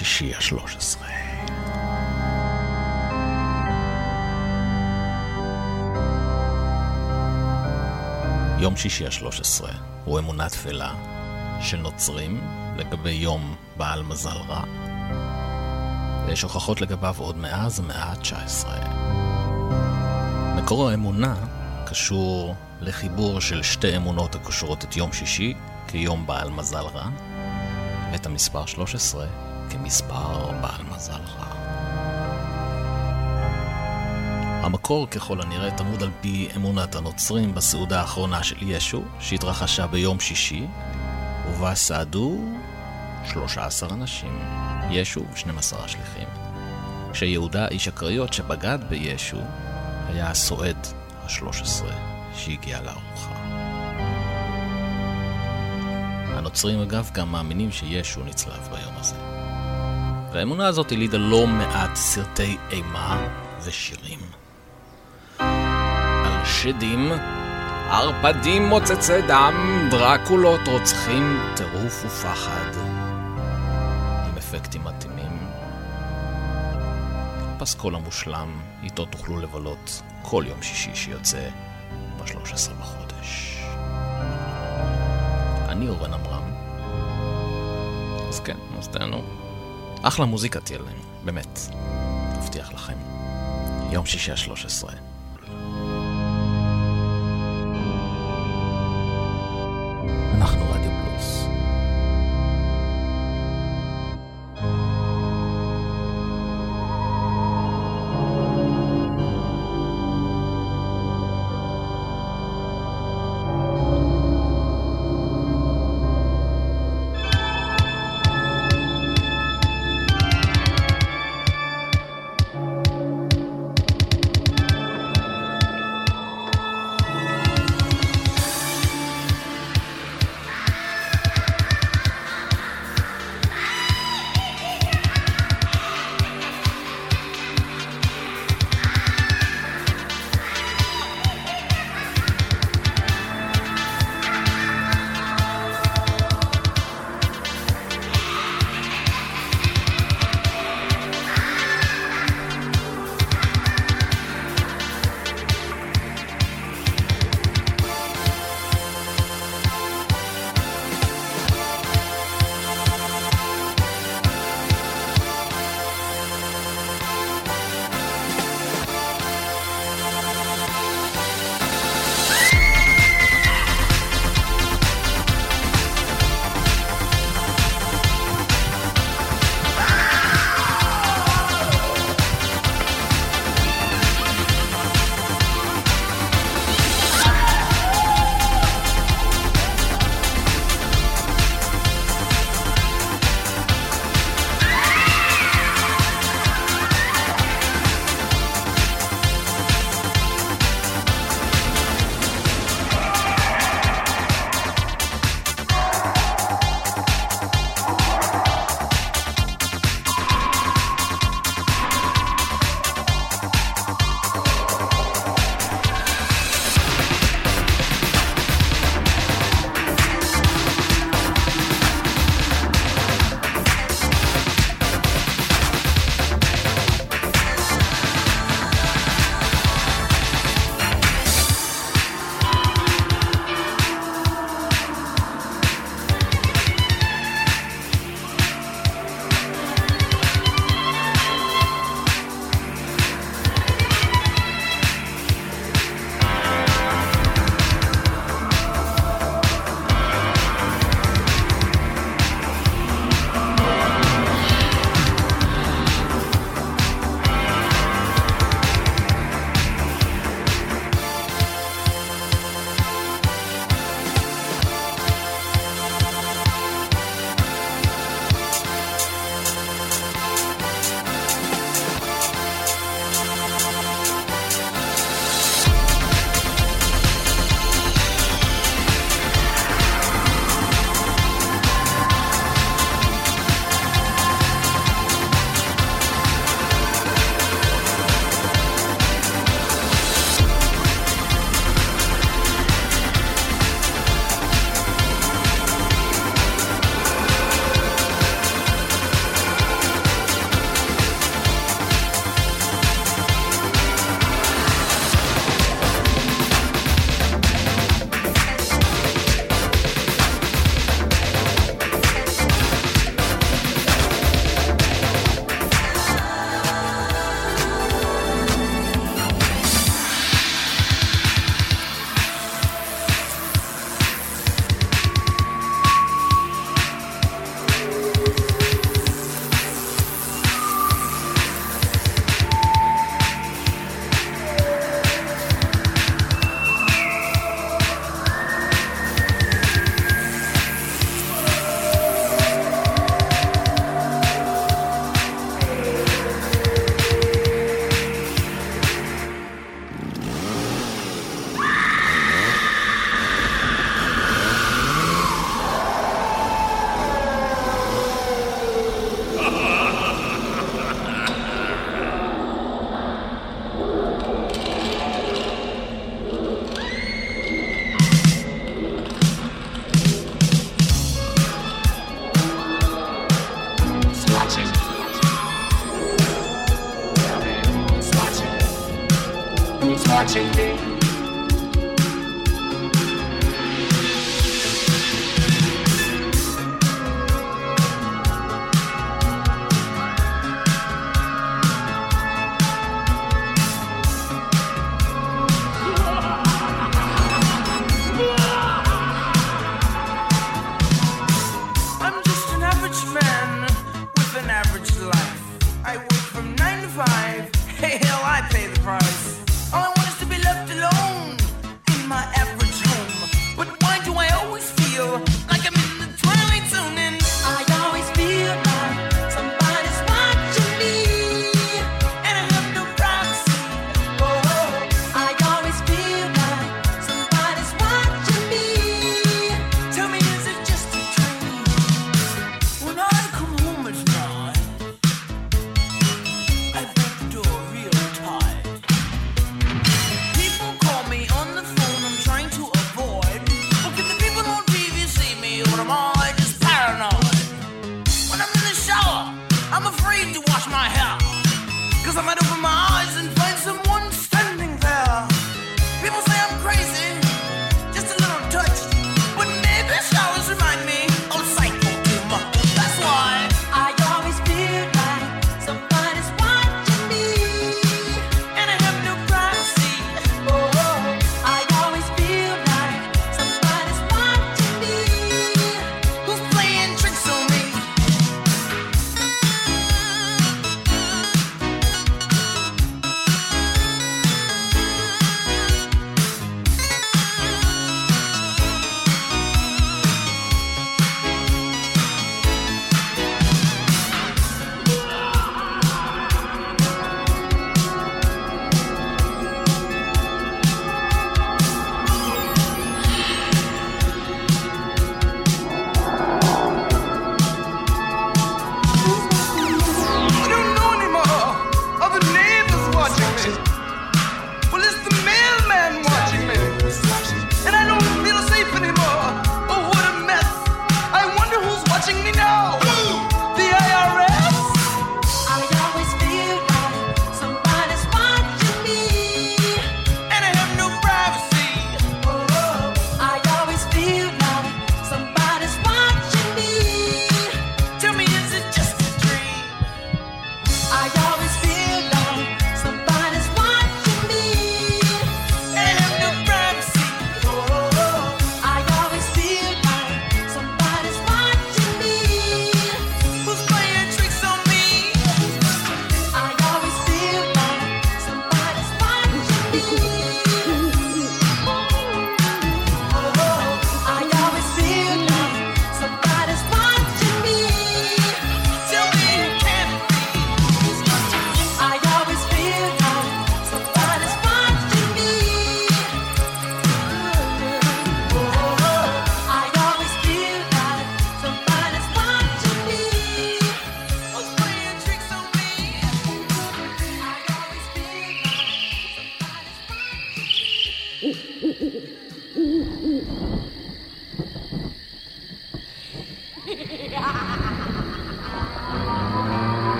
יום שישי השלוש עשרה. יום שישי השלוש עשרה הוא אמונה תפלה של נוצרים לגבי יום בעל מזל רע. ויש הוכחות לגביו עוד מאז המאה ה-19. מקור האמונה קשור לחיבור של שתי אמונות הקושרות את יום שישי כיום בעל מזל רע, ואת המספר 13 כמספר בעל מזל רע. המקור ככל הנראה תמוד על פי אמונת הנוצרים בסעודה האחרונה של ישו, שהתרחשה ביום שישי, ובה סעדו 13 אנשים, ישו ו-12 השליחים. כשיהודה איש הקריות שבגד בישו, היה הסועד ה-13 שהגיע לארוחה. הנוצרים אגב גם מאמינים שישו נצלב ביום הזה. והאמונה הזאת הלידה לא מעט סרטי אימה ושירים. על שדים, ערפדים מוצצי דם, דרקולות רוצחים, טירוף ופחד. עם אפקטים מתאימים. הפסקול המושלם, איתו תוכלו לבלות כל יום שישי שיוצא ב-13 בחודש. אני אורן עמרם. אז כן, אז תהנו. אחלה מוזיקה תהיה להם, באמת. מבטיח לכם. יום שישי ה-13.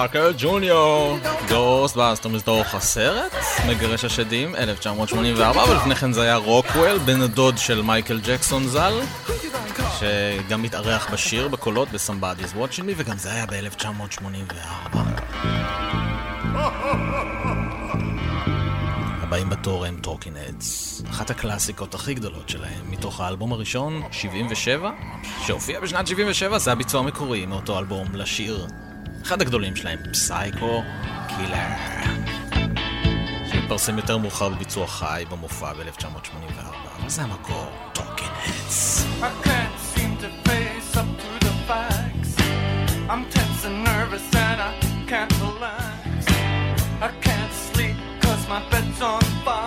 פארקר ג'וניור, Ghostbusters מתוך הסרט, מגרשי השדים, 1984, אבל לפני כן זה היה רוקוול, בן הדוד של מייקל ג'קסון ז"ל, שגם מתארח בשיר בקולות ב-Somebody's Watching Me, וגם זה היה ב-1984. הבאים בתור הם Talking Heads, אחת הקלאסיקות הכי גדולות שלהם, מתוך האלבום הראשון, 77, שהופיע בשנת 77, זה הביצוע המקורי מאותו אלבום לשיר אחד הגדולים שלהם, פסייקו קילר, שהתפרסם יותר מאוחר בביצוע חי במופע ב-1984, אבל זה המקור, טוקן הץ. I'm tense and nervous and I can't relax. I can't sleep cause my bed's on fire.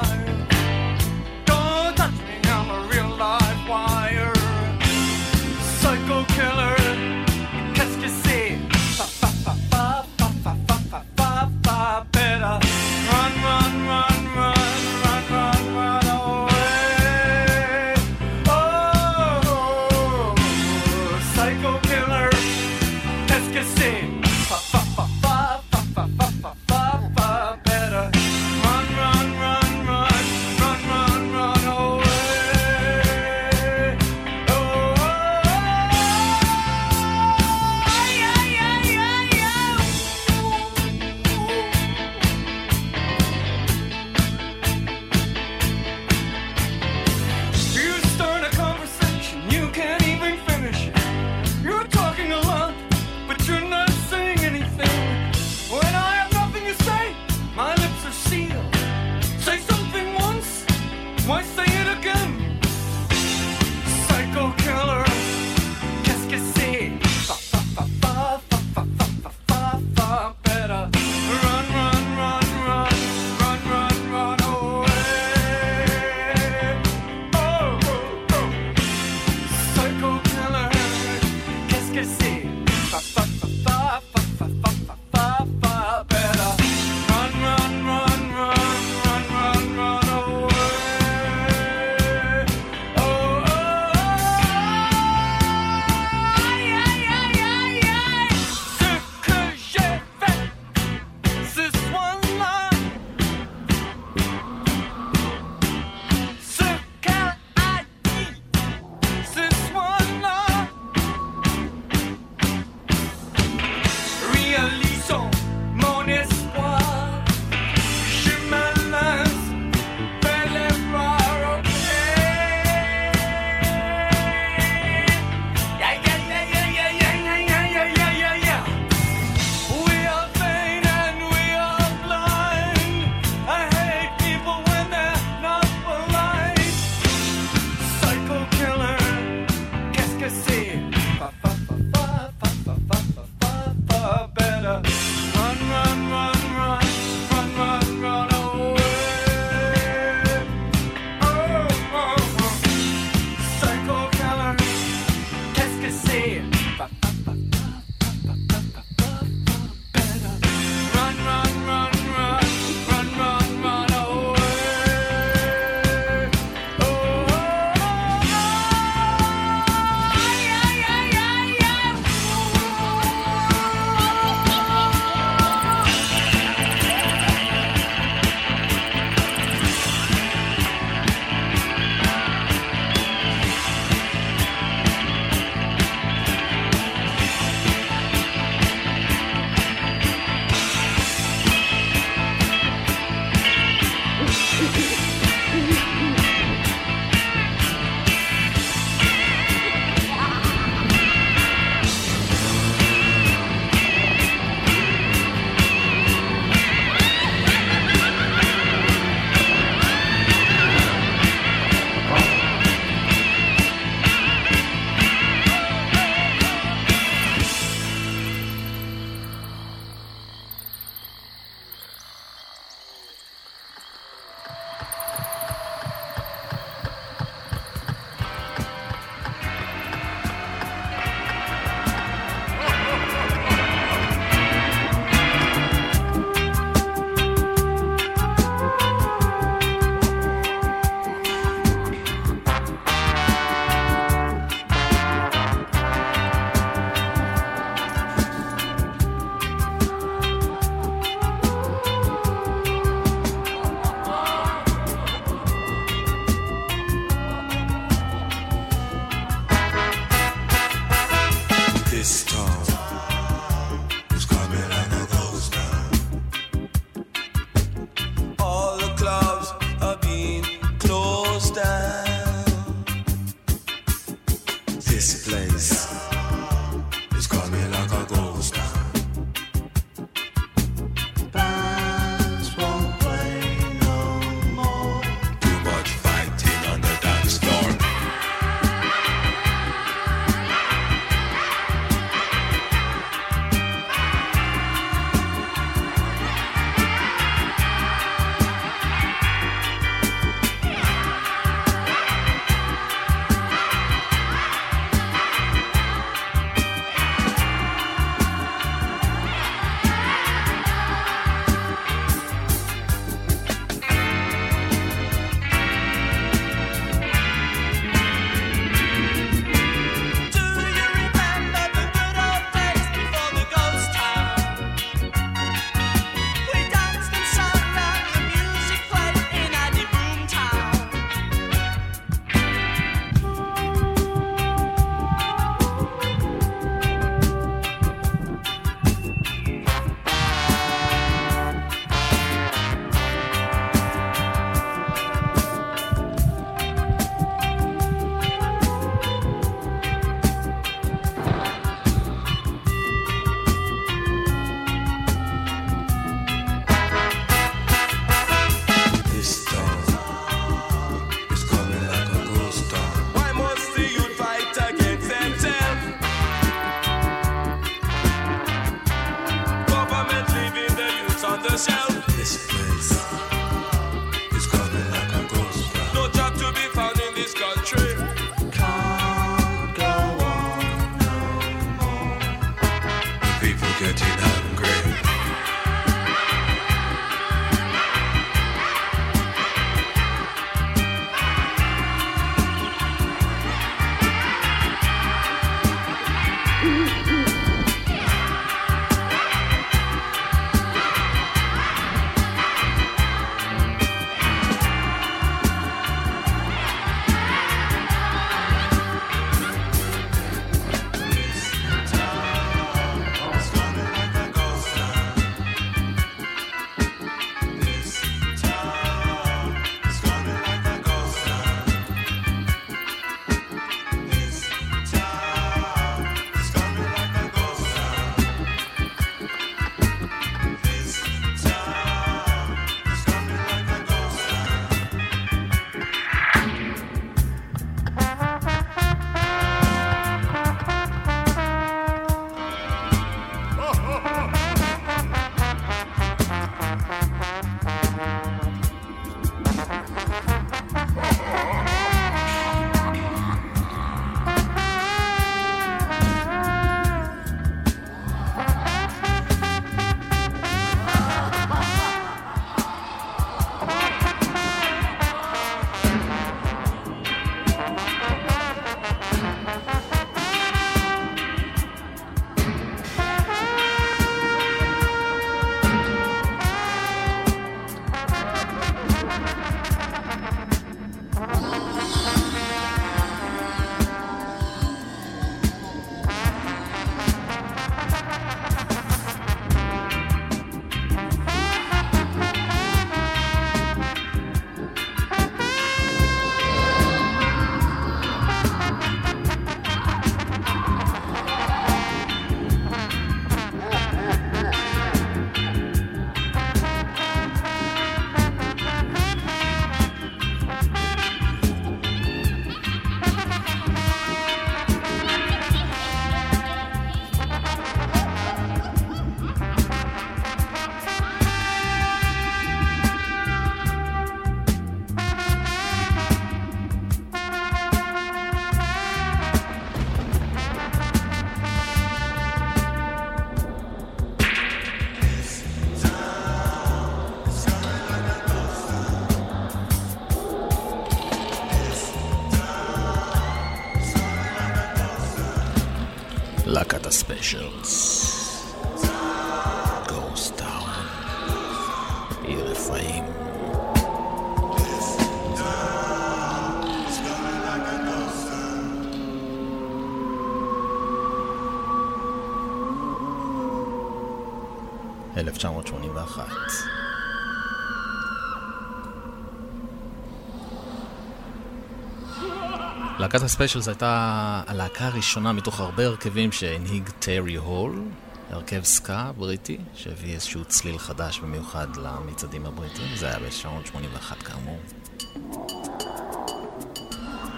להקת ה Specials הייתה הלהקה הראשונה מתוך הרבה הרכבים שהנהיג טרי הול, הרכב סקה בריטי, שהביא איזשהו צליל חדש במיוחד למצעדים הבריטים, זה היה ב-1981 כאמור.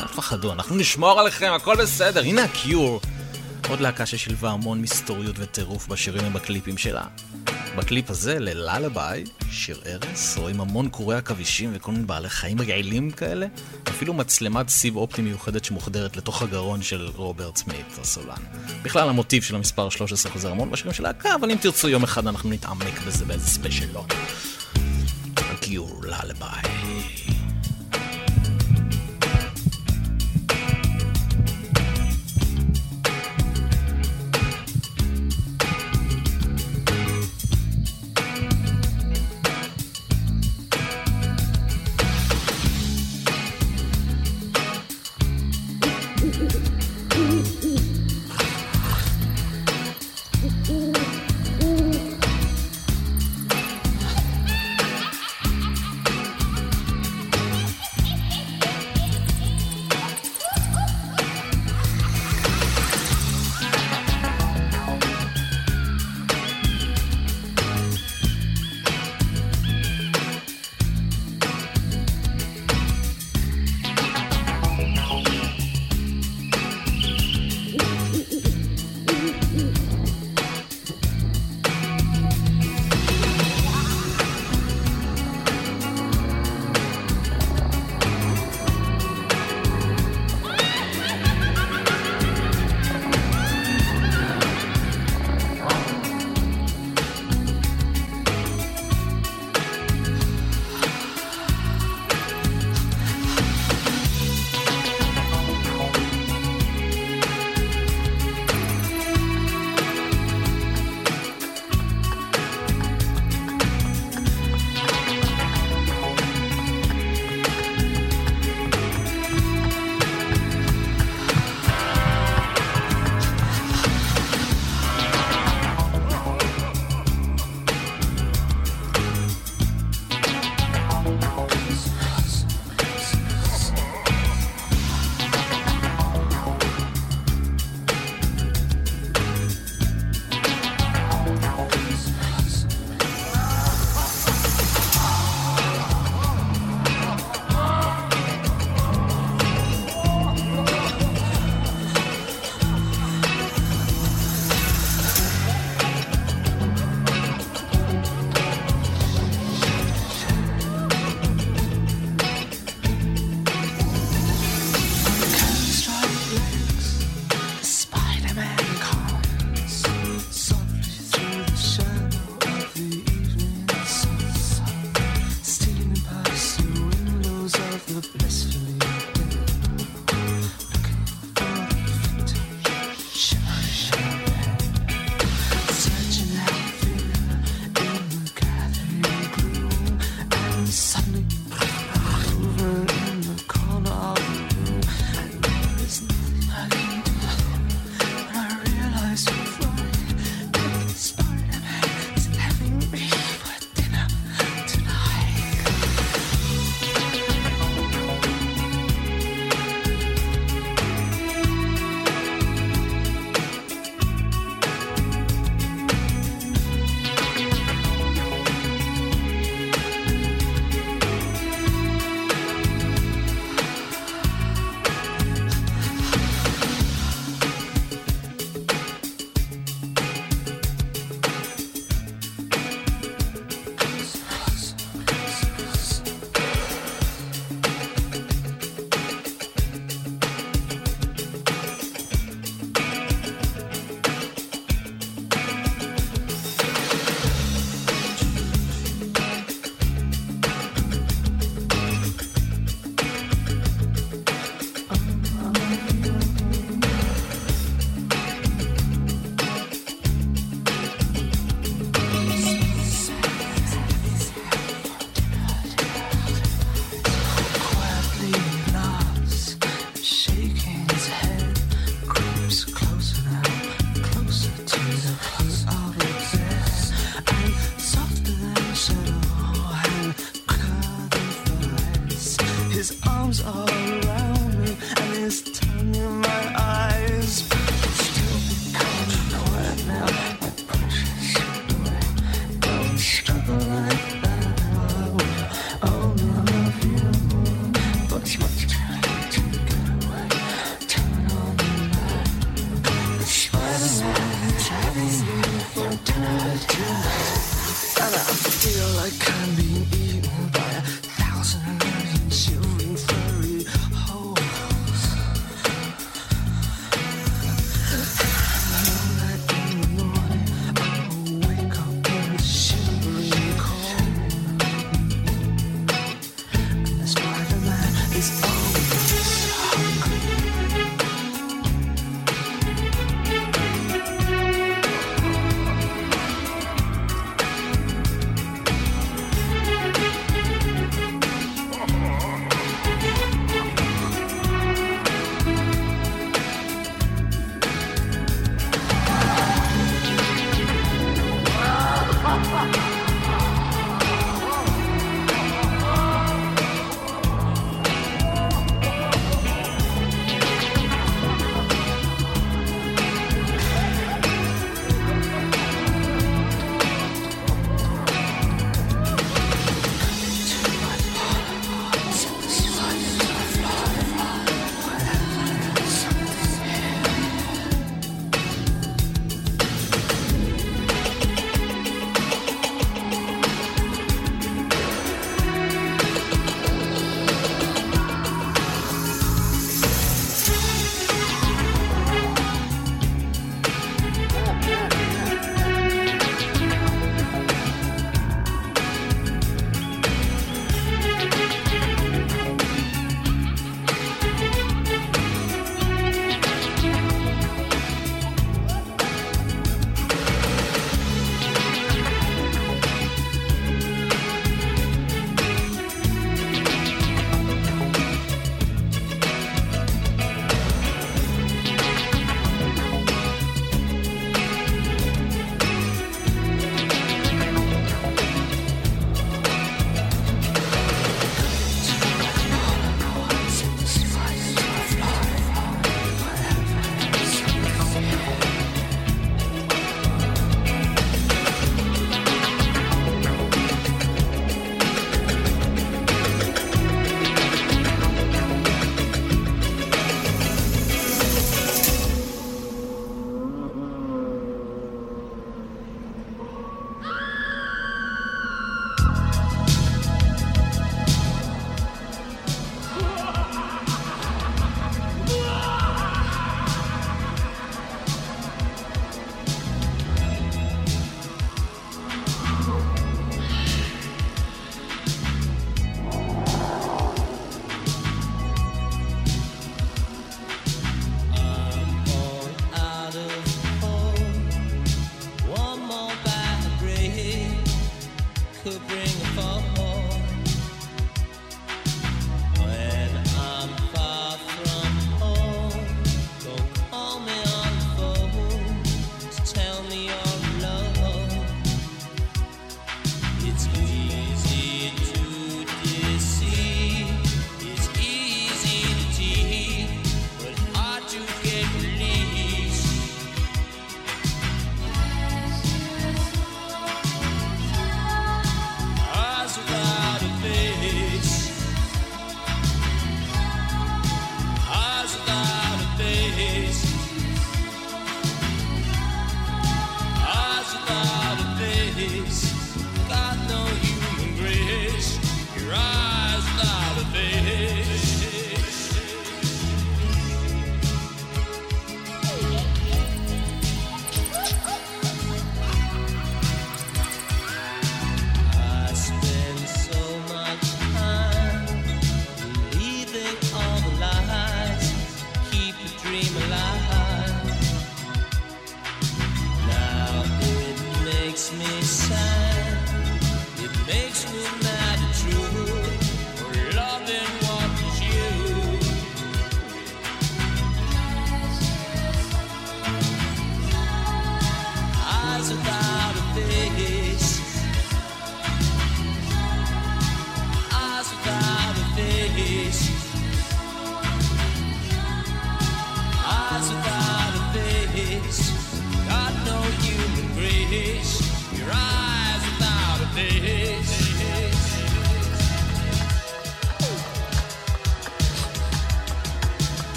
אל תפחדו, אנחנו נשמור עליכם, הכל בסדר, הנה ה Cure. עוד להקה ששילבה המון מסתוריות וטירוף בשירים ובקליפים שלה. בקליפ הזה, Lullaby, שיר ערש, רואים המון קורי עכבישים וכל מיני בעלי חיים מגעילים כאלה, אפילו מצלמת סיב אופטי מיוחדת שמוחדרת לתוך הגרון של רוברט סמית, הסולן. בכלל המוטיב של המספר 13 חוזר המון בשירים של להקה, אבל אם תרצו יום אחד אנחנו נתעמק בזה באיזה ספיישלות. הגיור ללביי.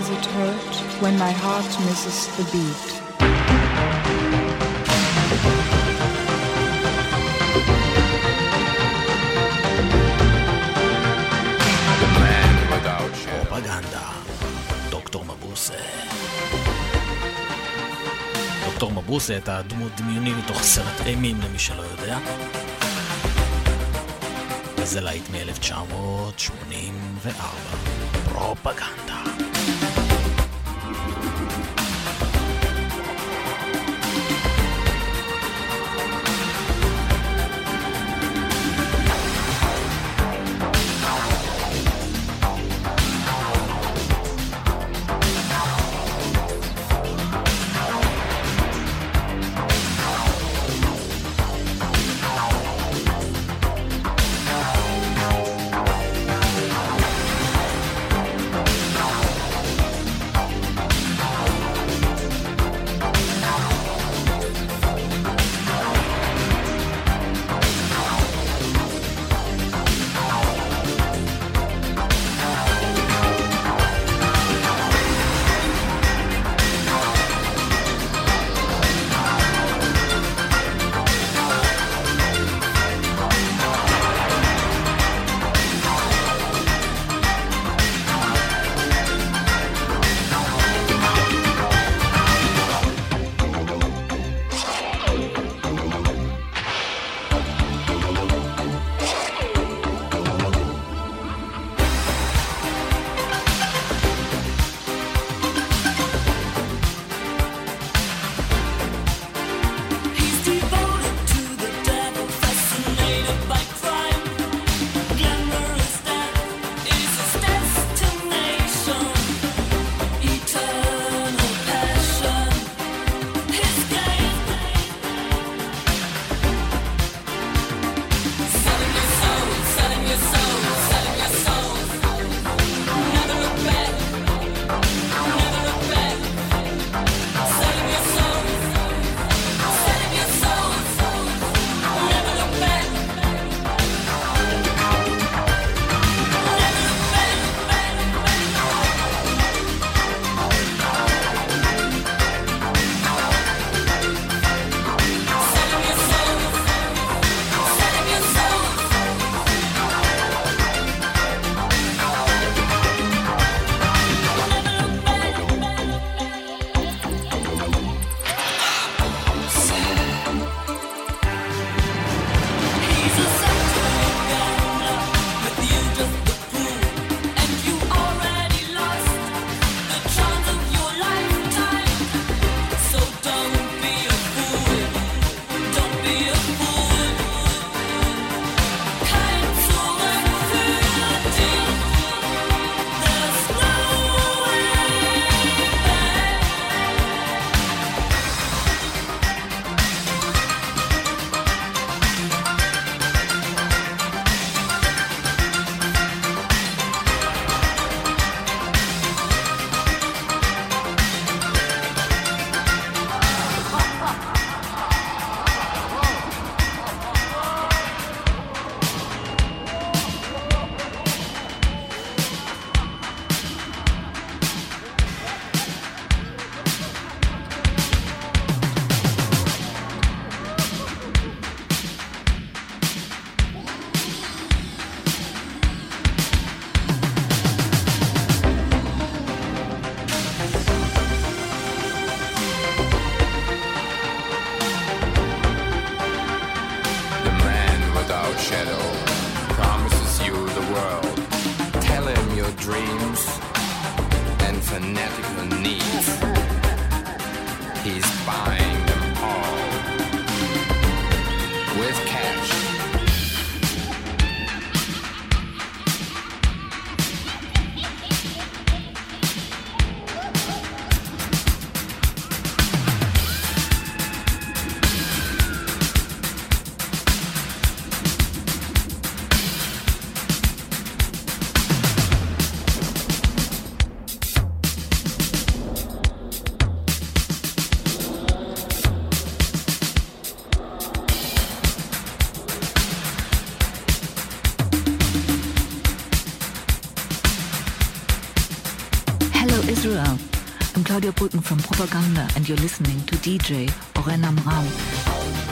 Does it hurt when my heart misses the beat? פרופגנדה, דוקטור מבוסה. דוקטור מבוסה הייתה דמות דמיוני מתוך סרט אימים למי שלא יודע. וזה להיט מ-1984. פרופגנדה. Pulten from Propaganda and you're listening to DJ Orenam Ram.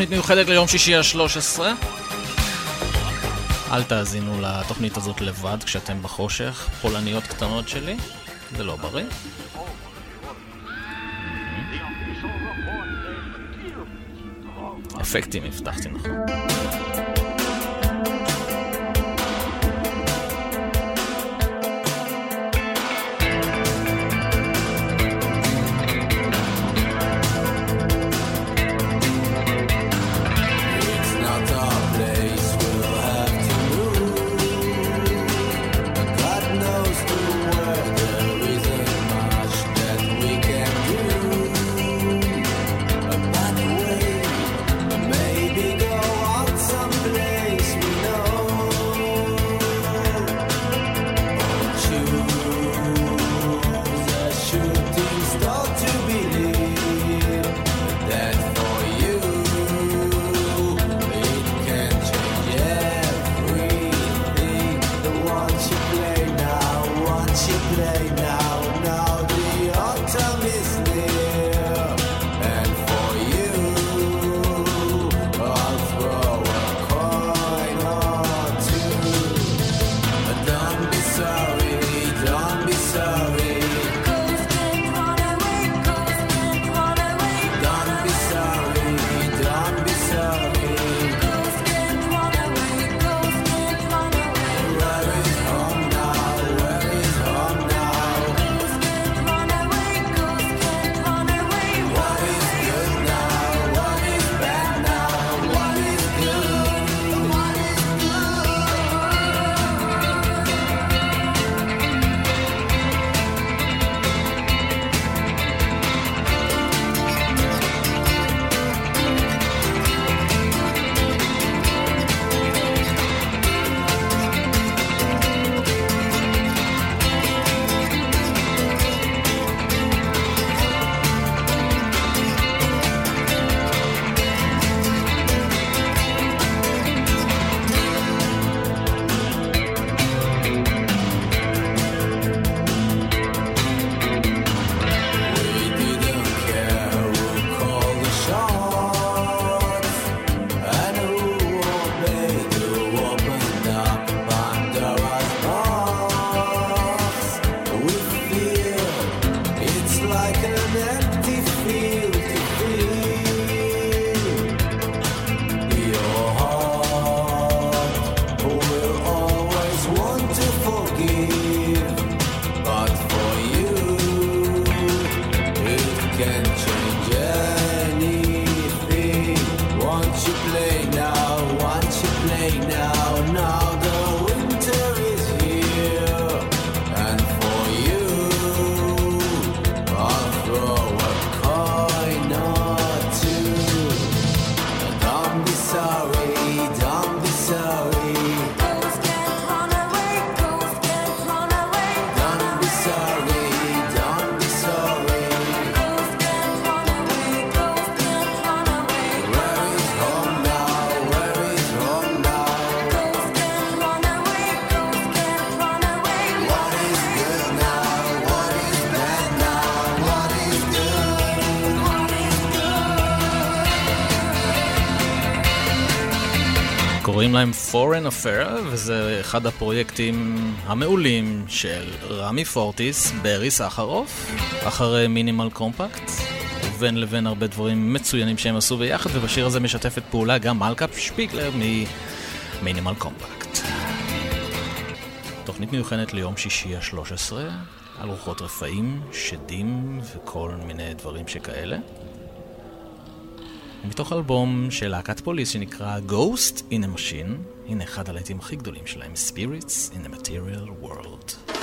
תוכנית מיוחדת ליום שישי ה-13. אל תאזינו לתוכנית הזאת לבד כשאתם בחושך, פולניות קטנות שלי, זה לא בריא. Mm-hmm. אפקטים הבטחתי נכון. We'll all בשם Foreign Affair, וזה אחד הפרויקטים המעולים של רמי פורטיס, ברי סחרוף, אחרי מינימל קומפקט. ובין לבין הרבה דברים מצוינים שהם עשו ביחד, ובשיר הזה משתפת פעולה גם מלכה שפיגלר ממינימל קומפקט. תוכנית מיוחדת ליום שישי ה-13, על רוחות רפאים, שדים וכל מיני דברים שכאלה. מתוך אלבום של להקת פוליס שנקרא Ghost in a Machine, הנה אחד הלהיטים הכי גדולים שלהם, Spirits in a Material World.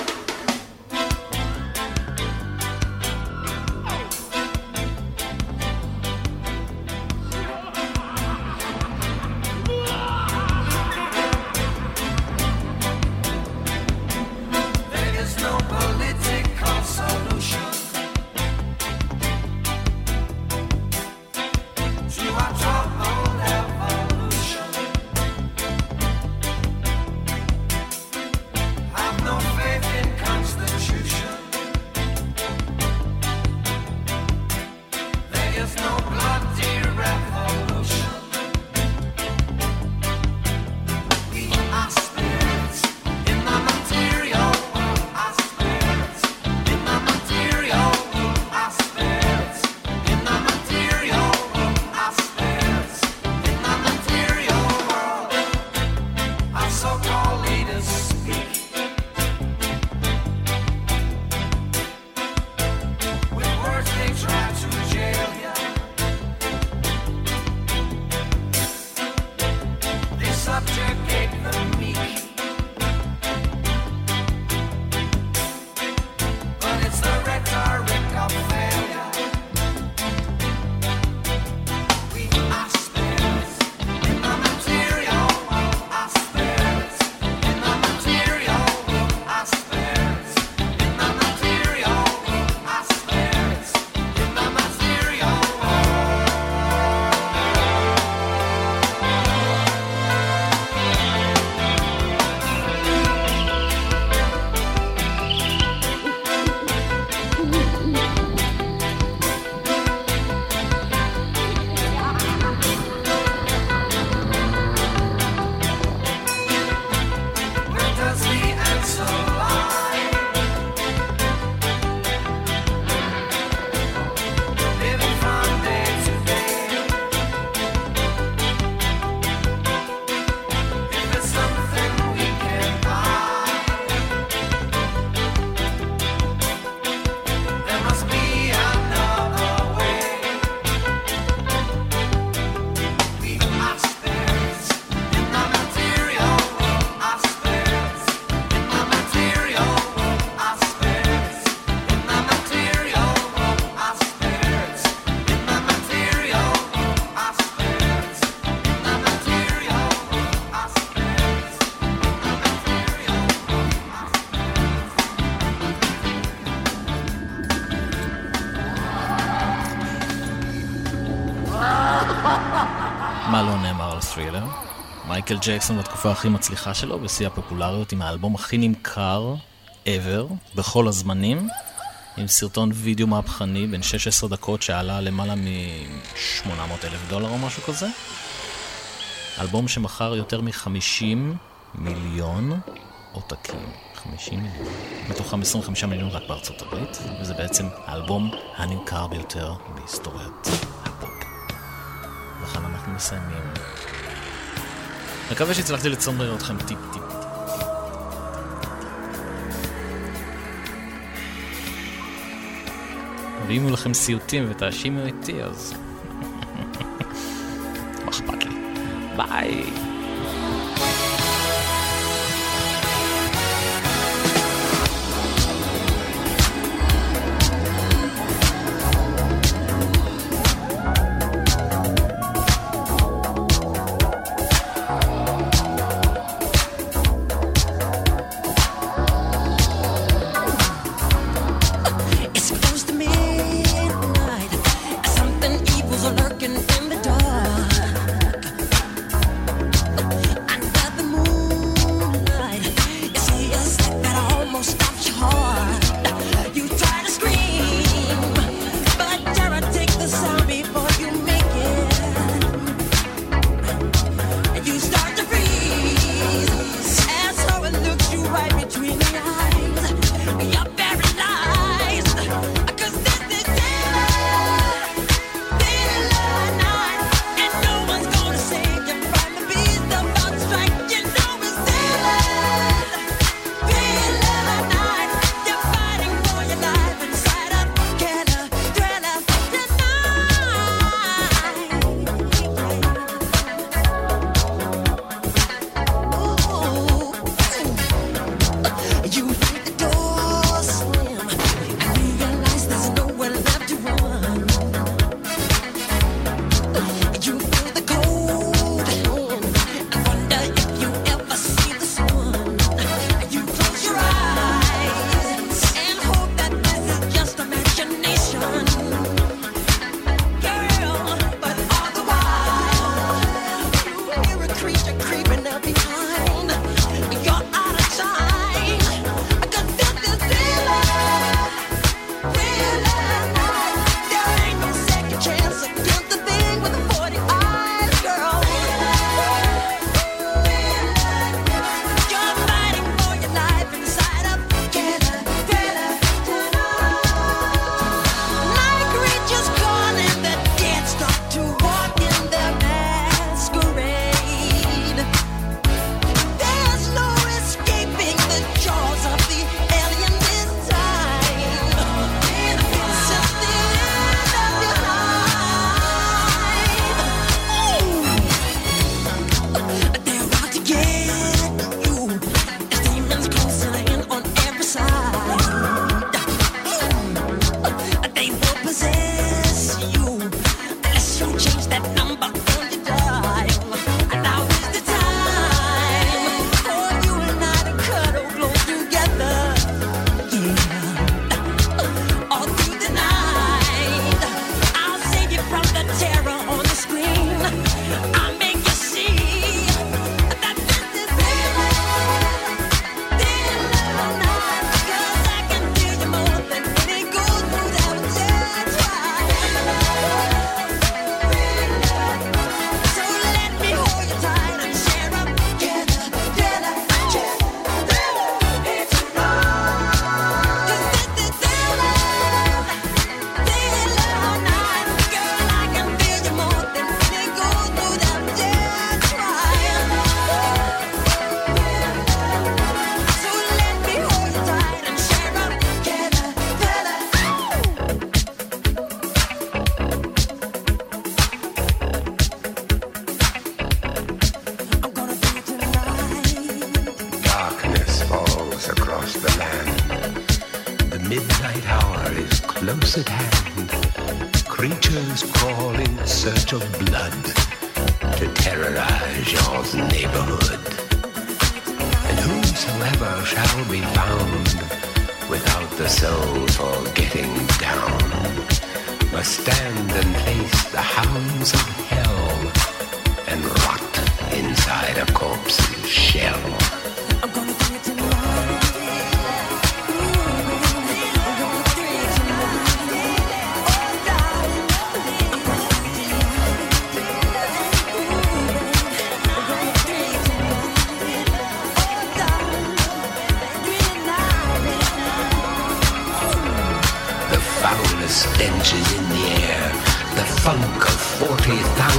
מייקל ג'קסון בתקופה הכי מצליחה שלו, בשיא הפופולריות, עם האלבום הכי נמכר ever, בכל הזמנים, עם סרטון וידאו מהפכני בן 16 דקות שעלה למעלה מ-800 אלף דולר או משהו כזה. אלבום שמכר יותר מ-50 מיליון עותקים. 50 מיליון. מתוכם 25 מיליון רק בארצות הברית, וזה בעצם האלבום הנמכר ביותר בהיסטוריית הפופ. וכאן אנחנו מסיימים. מקווה שהצלחתי לצמרר אתכם טיפ טיפ. ואם יהיו לכם סיוטים ותאשימו איתי אז... מה אכפת לי? ביי!